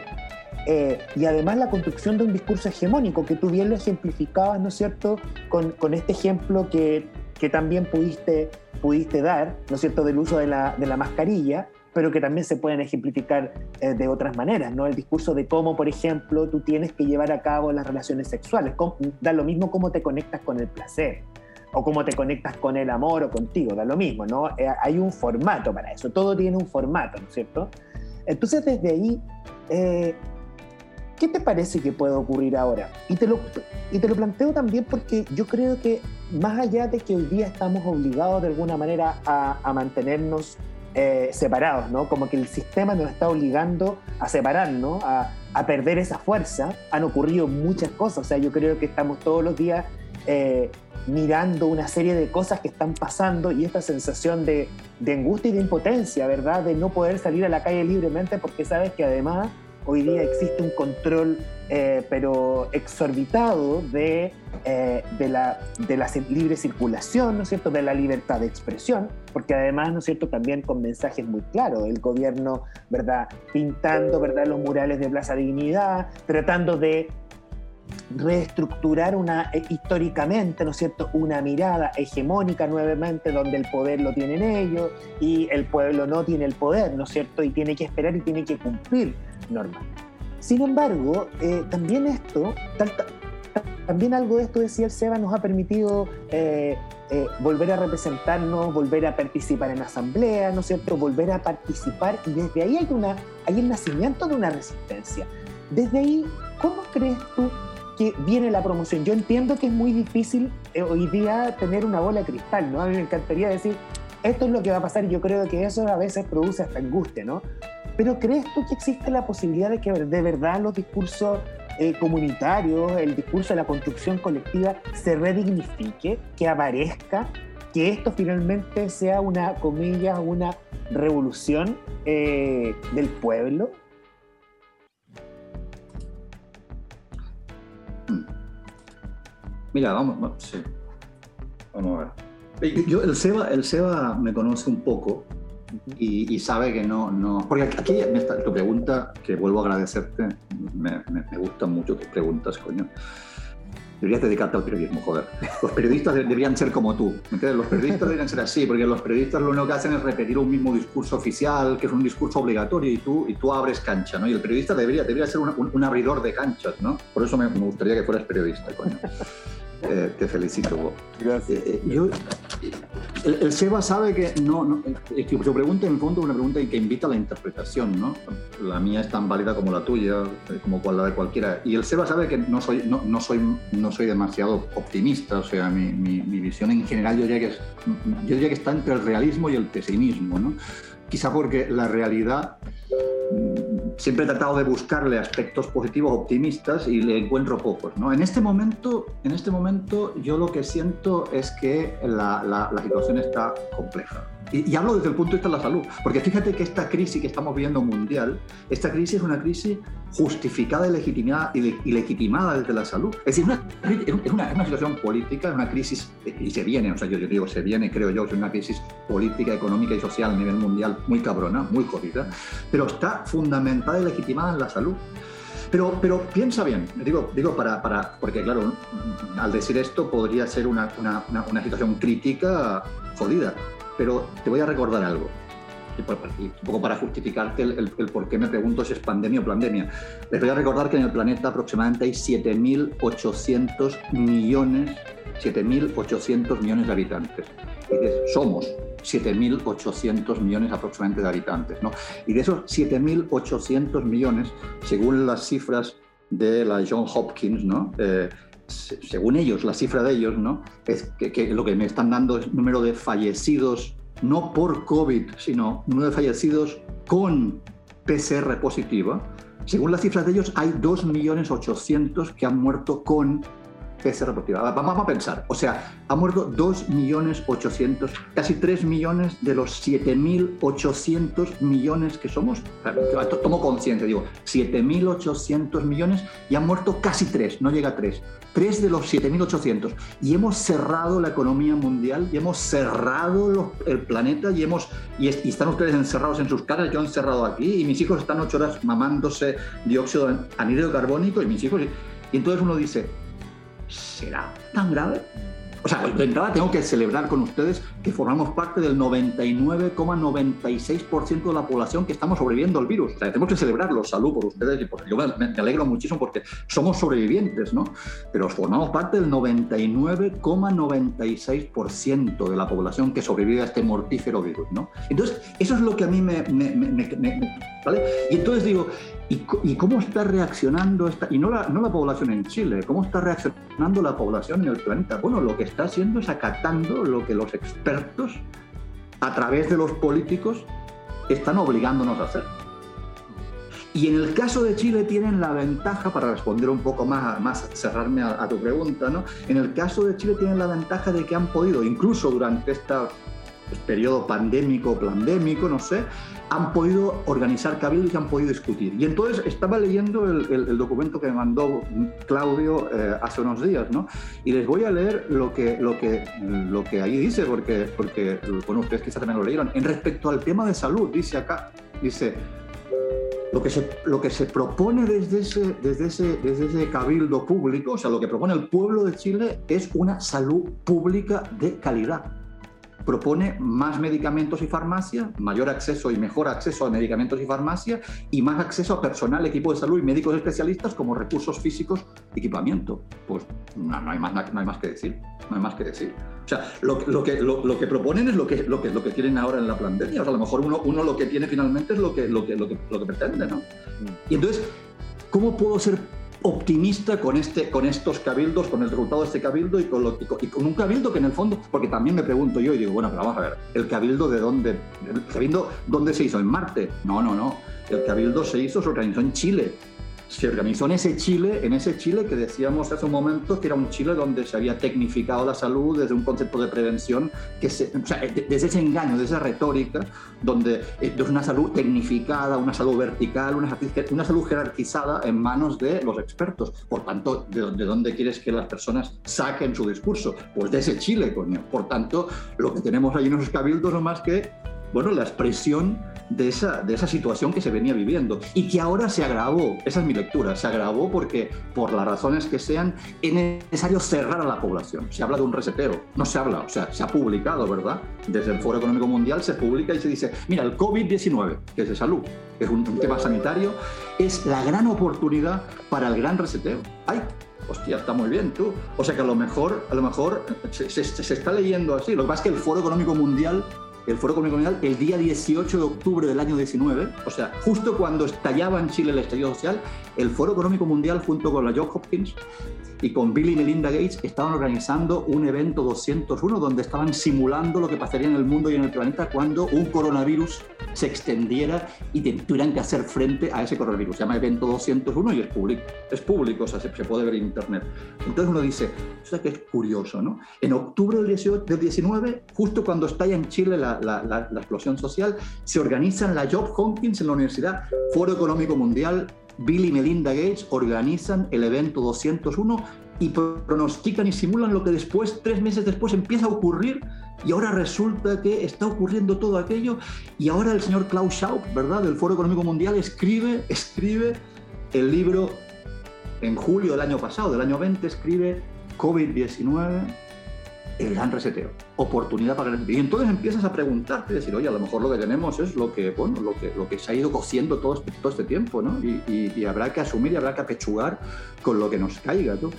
eh, y además la construcción de un discurso hegemónico, que tú bien lo ejemplificabas, ¿no es cierto?, con, con este ejemplo que, que, también pudiste, pudiste dar, ¿no es cierto?, del uso de la, de la mascarilla, pero que también se pueden ejemplificar eh, de otras maneras, ¿no? El discurso de cómo, por ejemplo, tú tienes que llevar a cabo las relaciones sexuales, da lo mismo cómo te conectas con el placer, o cómo te conectas con el amor o contigo, da lo mismo, ¿no? Eh, hay un formato para eso, todo tiene un formato, ¿no es cierto? Entonces, desde ahí, ¿Qué te parece que puede ocurrir ahora? Y te, lo, y te lo planteo también porque yo creo que más allá de que hoy día estamos obligados de alguna manera a, mantenernos eh, separados, ¿no? Como que el sistema nos está obligando a separarnos, a, a, perder esa fuerza. Han ocurrido muchas cosas, o sea, yo creo que estamos todos los días eh, mirando una serie de cosas que están pasando y esta sensación de, de angustia y de impotencia, ¿verdad? De no poder salir a la calle libremente porque sabes que además hoy día existe un control eh, pero exorbitado de, eh, de, la, de la libre circulación, ¿no es cierto?, de la libertad de expresión, porque además, ¿no es cierto?, también con mensajes muy claros, el gobierno, ¿verdad?, pintando, ¿verdad?, los murales de Plaza Dignidad, tratando de reestructurar una, eh, históricamente, ¿no es cierto?, una mirada hegemónica nuevamente donde el poder lo tienen ellos y el pueblo no tiene el poder, ¿no es cierto?, y tiene que esperar y tiene que cumplir normas. Sin embargo, eh, también esto, también algo de esto, decía el Seba, nos ha permitido eh, volver a representarnos, volver a participar en asamblea, ¿no es cierto? Volver a participar y desde ahí hay, una, hay el nacimiento de una resistencia. Desde ahí, ¿cómo crees tú que viene la promoción? Yo entiendo que es muy difícil hoy día tener una bola de cristal, ¿no? A mí me encantaría decir, esto es lo que va a pasar y yo creo que eso a veces produce hasta angustia, ¿no? Pero ¿crees tú que existe la posibilidad de que de verdad los discursos eh, comunitarios, el discurso de la construcción colectiva se redignifique, que aparezca, que esto finalmente sea una, comillas, una revolución eh, del pueblo? Mira, vamos, sí. vamos a ver. Yo, el, Seba, el Seba me conoce un poco y, sabe que no, no... Porque aquí tu pregunta, que vuelvo a agradecerte, me, me, gustan mucho tus preguntas, coño. Deberías dedicarte al periodismo, joder. Los periodistas deberían ser como tú. Los periodistas deberían ser así, porque los periodistas lo único que hacen es repetir un mismo discurso oficial, que es un discurso obligatorio, y tú, y tú abres cancha, ¿no? Y el periodista debería, debería ser un, un, abridor de canchas, ¿no? Por eso me, me gustaría que fueras periodista, coño. Eh, te felicito. Gracias. Eh, eh, el, SEBA sabe que no, no su pregunta en fondo es una pregunta que invita a la interpretación, ¿no? La mía es tan válida como la tuya, como la de cualquiera. Y el SEBA sabe que no soy, no, soy, no soy demasiado optimista, o sea, mi, mi, visión en general yo diría, que yo diría que está entre el realismo y el pesimismo, ¿no? Quizá porque la realidad siempre he tratado de buscarle aspectos positivos, optimistas, y le encuentro pocos. ¿no? En, este momento, en este momento yo lo que siento es que la, la situación está compleja. Y, hablo desde el punto de vista de la salud, porque fíjate que esta crisis que estamos viendo mundial, esta crisis es una crisis justificada y legitimada, y, legitimada desde la salud. Es decir, es, una, una, situación política, es una crisis, y se viene, o sea, yo, digo, se viene, creo yo, es una crisis política, económica y social a nivel mundial muy cabrona, muy jodida, pero está fundamentada y legitimada en la salud. Pero, pero piensa bien, digo, digo para, para, porque claro, al decir esto podría ser una, una, una situación crítica jodida. Pero te voy a recordar algo, un poco para justificarte el, por qué me pregunto si es pandemia o pandemia. Les voy a recordar que en el planeta aproximadamente hay 7.800 millones, 7.800 millones de habitantes. Y somos 7.800 millones aproximadamente de habitantes. ¿no? Y de esos 7.800 millones, según las cifras de la John Hopkins, ¿no? Eh, según ellos, la cifra de ellos, ¿no? Es que, lo que me están dando es número de fallecidos, no por COVID, sino número de fallecidos con PCR positiva. Según las cifras de ellos, hay 2.800.000 que han muerto con PCR positiva. Vamos a pensar, o sea, ha muerto 2.800.000, casi 3 millones de los 7.800 millones que somos. Tomo conciencia, digo, 7.800 millones y han muerto casi 3, no llega a 3. 3 de los 7.800. Y hemos cerrado la economía mundial, y hemos cerrado el planeta, y, hemos, y, están ustedes encerrados en sus casas, yo encerrado aquí, y mis hijos están 8 horas mamándose dióxido de anhídrido carbónico, y mis hijos... Y entonces uno dice, ¿será tan grave? O sea, de entrada tengo que celebrar con ustedes que formamos parte del 99,96% de la población que estamos sobreviviendo al virus. O sea, tenemos que celebrarlo, salud por ustedes y yo me, alegro muchísimo porque somos sobrevivientes, ¿no? Pero formamos parte del 99,96% de la población que sobrevive a este mortífero virus, ¿no? Entonces, eso es lo que a mí me... ¿vale? Y entonces digo, ¿Y, cómo está reaccionando esta, y no la, no la población en Chile, cómo está reaccionando la población en el planeta? Bueno, lo que está haciendo es acatando lo que los expertos, a través de los políticos, están obligándonos a hacer. Y en el caso de Chile tienen la ventaja, para responder un poco más, más cerrarme a, tu pregunta, ¿no? En el caso de Chile tienen la ventaja de que han podido, incluso durante esta periodo pandémico, plandémico, no sé, han podido organizar cabildos y han podido discutir. Y entonces estaba leyendo el, documento que me mandó Claudio eh, hace unos días, ¿no? Y les voy a leer lo que, lo que, lo que ahí dice, porque, porque bueno, ustedes quizás también lo leyeron. En respecto al tema de salud, dice acá, dice, lo que, se, lo que se propone desde ese, desde, ese, desde ese cabildo público, o sea, lo que propone el pueblo de Chile es una salud pública de calidad propone más medicamentos y farmacia, mayor acceso y mejor acceso a medicamentos y farmacia y más acceso a personal, equipo de salud y médicos especialistas como recursos físicos equipamiento. Pues no, hay, más, no hay más que decir, no hay más que decir. O sea, lo, lo que, lo, que proponen es lo que, lo, que, lo que tienen ahora en la pandemia. O sea, a lo mejor uno, uno lo que tiene finalmente es lo que, lo que, lo que, lo que pretende, ¿no? Y entonces, ¿cómo puedo ser optimista con, este, con estos cabildos, con el resultado de este cabildo y con, lo, y con, un cabildo que en el fondo, porque también me pregunto yo y digo, bueno, pero vamos a ver, ¿el cabildo de dónde? ¿El cabildo dónde se hizo? ¿En Marte? No, no, no. El cabildo se hizo, se organizó en Chile se organizó en ese Chile, en ese Chile que decíamos hace un momento que era un Chile donde se había tecnificado la salud desde un concepto de prevención, que se, o sea, desde ese engaño, desde esa retórica, donde es una salud tecnificada, una salud vertical, una, una salud jerarquizada en manos de los expertos. Por tanto, ¿de, ¿de, dónde quieres que las personas saquen su discurso? Pues de ese Chile, coño. Por tanto, lo que tenemos ahí en esos cabildos no más que bueno, la expresión de esa, de esa situación que se venía viviendo y que ahora se agravó, esa es mi lectura, se agravó porque por las razones que sean es necesario cerrar a la población. Se habla de un reseteo, no se habla, o sea, se ha publicado, ¿verdad? Desde el Foro Económico Mundial se publica y se dice, mira, el COVID-19, que es de salud, que es un, tema sanitario, es la gran oportunidad para el gran reseteo. ¡Ay! Hostia, está muy bien tú. O sea que a lo mejor, a lo mejor se, se, se está leyendo así. Lo que pasa es que el Foro Económico Mundial el Foro Económico Mundial el día 18 de octubre del año 19, o sea, justo cuando estallaba en Chile el estallido social, el Foro Económico Mundial junto con la Johns Hopkins y con Bill y Melinda Gates estaban organizando un evento 201 donde estaban simulando lo que pasaría en el mundo y en el planeta cuando un coronavirus se extendiera y tuvieran que hacer frente a ese coronavirus. Se llama Evento 201 y es público, es público, o sea, se, puede ver en internet. Entonces uno dice, o sea que es curioso, ¿no? En octubre del, 18, del 19, justo cuando estalla en Chile la, la, la, la explosión social, se organizan la Job Hopkins en la Universidad, Foro Económico Mundial, Bill y Melinda Gates organizan el evento 201 y pronostican y simulan lo que después, tres meses después, empieza a ocurrir y ahora resulta que está ocurriendo todo aquello y ahora el señor Klaus Schwab, ¿verdad?, del Foro Económico Mundial escribe, escribe el libro en julio del año pasado, del año 20, escribe COVID-19 el gran reseteo, oportunidad para el Y entonces empiezas a preguntarte, decir, oye, a lo mejor lo que tenemos es lo que, bueno, lo que, lo que se ha ido cociendo todo este, este tiempo, ¿no? Y, y, habrá que asumir y habrá que apechugar con lo que nos caiga, ¿no?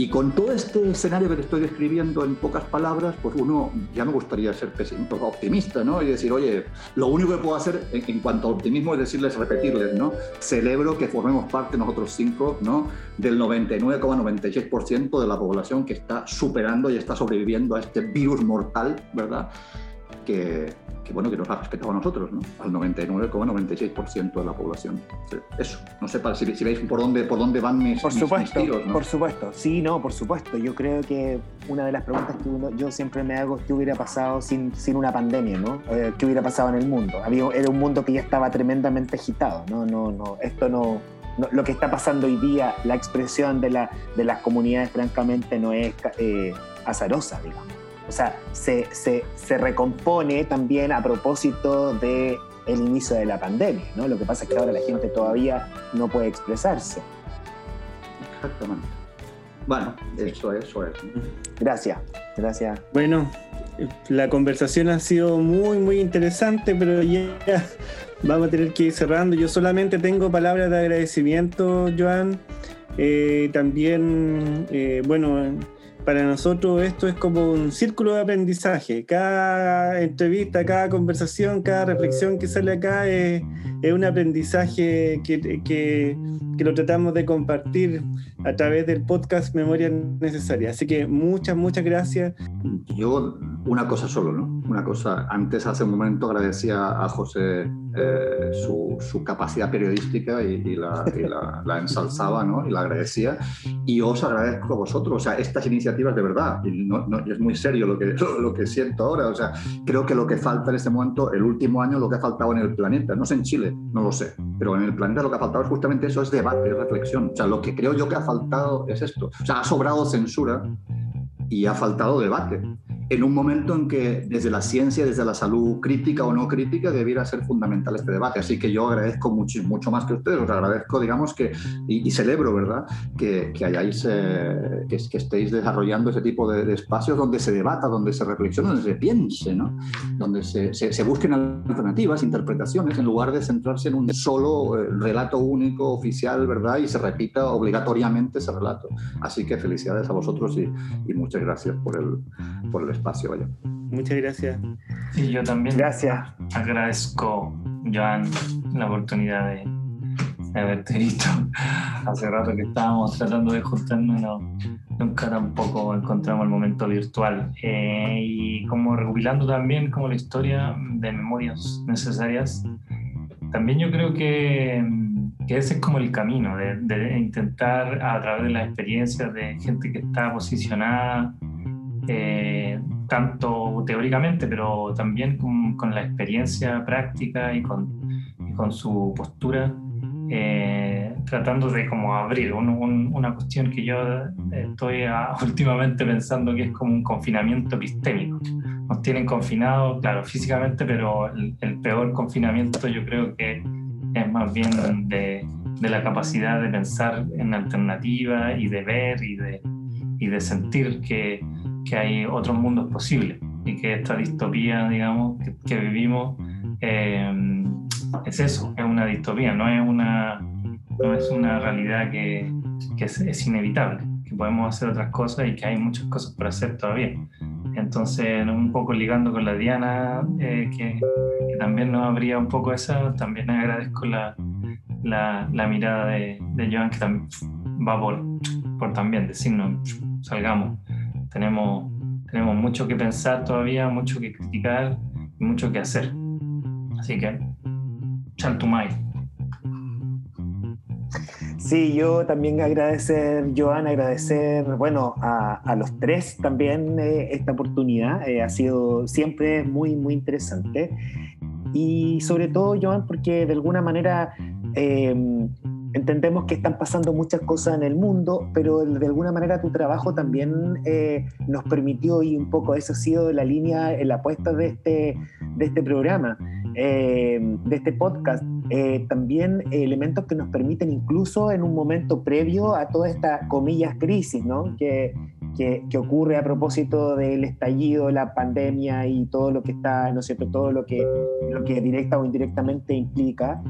Y con todo este escenario que te estoy describiendo en pocas palabras, pues uno ya me gustaría ser pesimista, optimista, ¿no? Y decir, oye, lo único que puedo hacer en, en, cuanto a optimismo es decirles, repetirles, ¿no? Celebro que formemos parte nosotros cinco, ¿no? Del 99,96% de la población que está superando y está sobreviviendo a este virus mortal, ¿verdad? Que, que, bueno, que nos ha respetado a nosotros, ¿no? al 99,96% de la población. Eso, no sé para, si, si, veis por dónde, por dónde van mis, por supuesto, mis tiros. ¿no? Por supuesto, sí, no, por supuesto. Yo creo que una de las preguntas que uno, yo siempre me hago es qué hubiera pasado sin, sin una pandemia, ¿no? Eh, ¿Qué hubiera pasado en el mundo? Había, era un mundo que ya estaba tremendamente agitado, ¿no? no, no esto no, no, lo que está pasando hoy día, la expresión de, la, de las comunidades, francamente, no es eh, azarosa, digamos. O sea, se, se, se, recompone también a propósito del el inicio de la pandemia, ¿no? Lo que pasa es que ahora la gente todavía no puede expresarse. Exactamente. Bueno, eso es, eso es. Gracias, gracias. Bueno, la conversación ha sido muy, muy interesante, pero ya vamos a tener que ir cerrando. Yo solamente tengo palabras de agradecimiento, Joan. Eh, también, eh, bueno, para nosotros esto es como un círculo de aprendizaje. Cada entrevista, cada conversación, cada reflexión que sale acá es, un aprendizaje que, que, que, lo tratamos de compartir a través del podcast Memoria Necesaria. Así que muchas, muchas gracias. Yo una cosa solo, ¿no? Una cosa. Antes, hace un momento, agradecía a José eh, su, capacidad periodística y, la, ensalzaba ¿no? y la agradecía. Y os agradezco a vosotros, o sea, estas iniciativas de verdad, y no, es muy serio lo que, que siento ahora, o sea, creo que lo que falta en este momento, el último año, lo que ha faltado en el planeta, no sé en Chile, no lo sé, pero en el planeta lo que ha faltado es justamente eso, es debate, reflexión. O sea, lo que creo yo que ha faltado es esto. O sea, ha sobrado censura y ha faltado debate en un momento en que desde la ciencia, desde la salud crítica o no crítica, debiera ser fundamental este debate. Así que yo agradezco mucho, mucho más que ustedes, os agradezco, digamos, que, y, celebro, ¿verdad?, que, que hayáis, eh, que, estéis desarrollando ese tipo de, espacios donde se debata, donde se reflexione, donde se piense, ¿no? Donde se, se, busquen alternativas, interpretaciones, en lugar de centrarse en un solo eh, relato único, oficial, ¿verdad?, y se repita obligatoriamente ese relato. Así que felicidades a vosotros y, y muchas gracias por el, por el espacio. Vaya. Muchas gracias. Sí, yo también gracias. agradezco, Joan, la oportunidad de, haberte visto. Hace rato que estábamos tratando de juntarnos, nunca tampoco encontramos el momento virtual. Eh, y como recopilando también como la historia de memorias necesarias, también yo creo que, que ese es como el camino, de, de intentar a través de las experiencias de gente que está posicionada eh, tanto teóricamente, pero también con, la experiencia práctica y con, con su postura, eh, tratando de como abrir una cuestión que yo estoy últimamente pensando que es como un confinamiento epistémico. Nos tienen confinados, claro, físicamente, pero el, peor confinamiento yo creo que es más bien de, de la capacidad de pensar en alternativa y de ver y de, y de sentir que que hay otros mundos posibles y que esta distopía, digamos, que, vivimos eh, es eso, es una distopía, no es una, no es una realidad que, que es, inevitable, que podemos hacer otras cosas y que hay muchas cosas por hacer todavía. Entonces, un poco ligando con la Diana, eh, que, también nos abría un poco esa, también agradezco la, la, la mirada de, de Joan, que también va por, por también decirnos, salgamos tenemos, tenemos mucho que pensar todavía, mucho que criticar y mucho que hacer. Así que, Chaltumay. Sí, yo también agradecer, Joan, agradecer, bueno, a, a los tres también eh, esta oportunidad. Eh, ha sido siempre muy, muy interesante. Y sobre todo, Joan, porque de alguna manera eh, entendemos que están pasando muchas cosas en el mundo, pero de alguna manera tu trabajo también eh, nos permitió, y un poco eso ha sido la línea, la apuesta de este, de este programa, eh, de este podcast, eh, también elementos que nos permiten incluso en un momento previo a toda esta, comillas, crisis, ¿no? Que, que, que, ocurre a propósito del estallido, la pandemia y todo lo que está, ¿no es cierto?, todo lo que, lo que directa o indirectamente implica.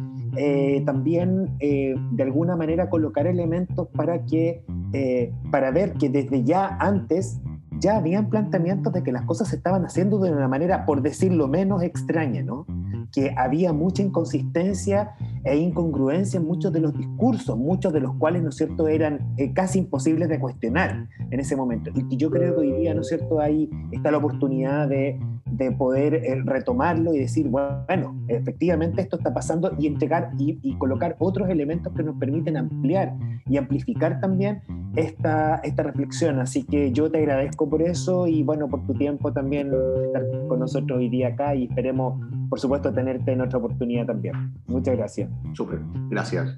Eh, también eh, de alguna manera colocar elementos para que eh, para ver que desde ya antes ya habían planteamientos de que las cosas se estaban haciendo de una manera, por decirlo menos, extraña, ¿no? Que había mucha inconsistencia e incongruencia en muchos de los discursos, muchos de los cuales, ¿no es cierto?, eran casi imposibles de cuestionar en ese momento. Y yo creo que hoy día, ¿no es cierto?, ahí está la oportunidad de de poder eh, retomarlo y decir, bueno, efectivamente esto está pasando y entregar y, colocar otros elementos que nos permiten ampliar y amplificar también esta, esta reflexión. Así que yo te agradezco por eso y bueno, por tu tiempo también estar con nosotros hoy día acá y esperemos, por supuesto, tenerte en otra oportunidad también. Muchas gracias. Súper, gracias.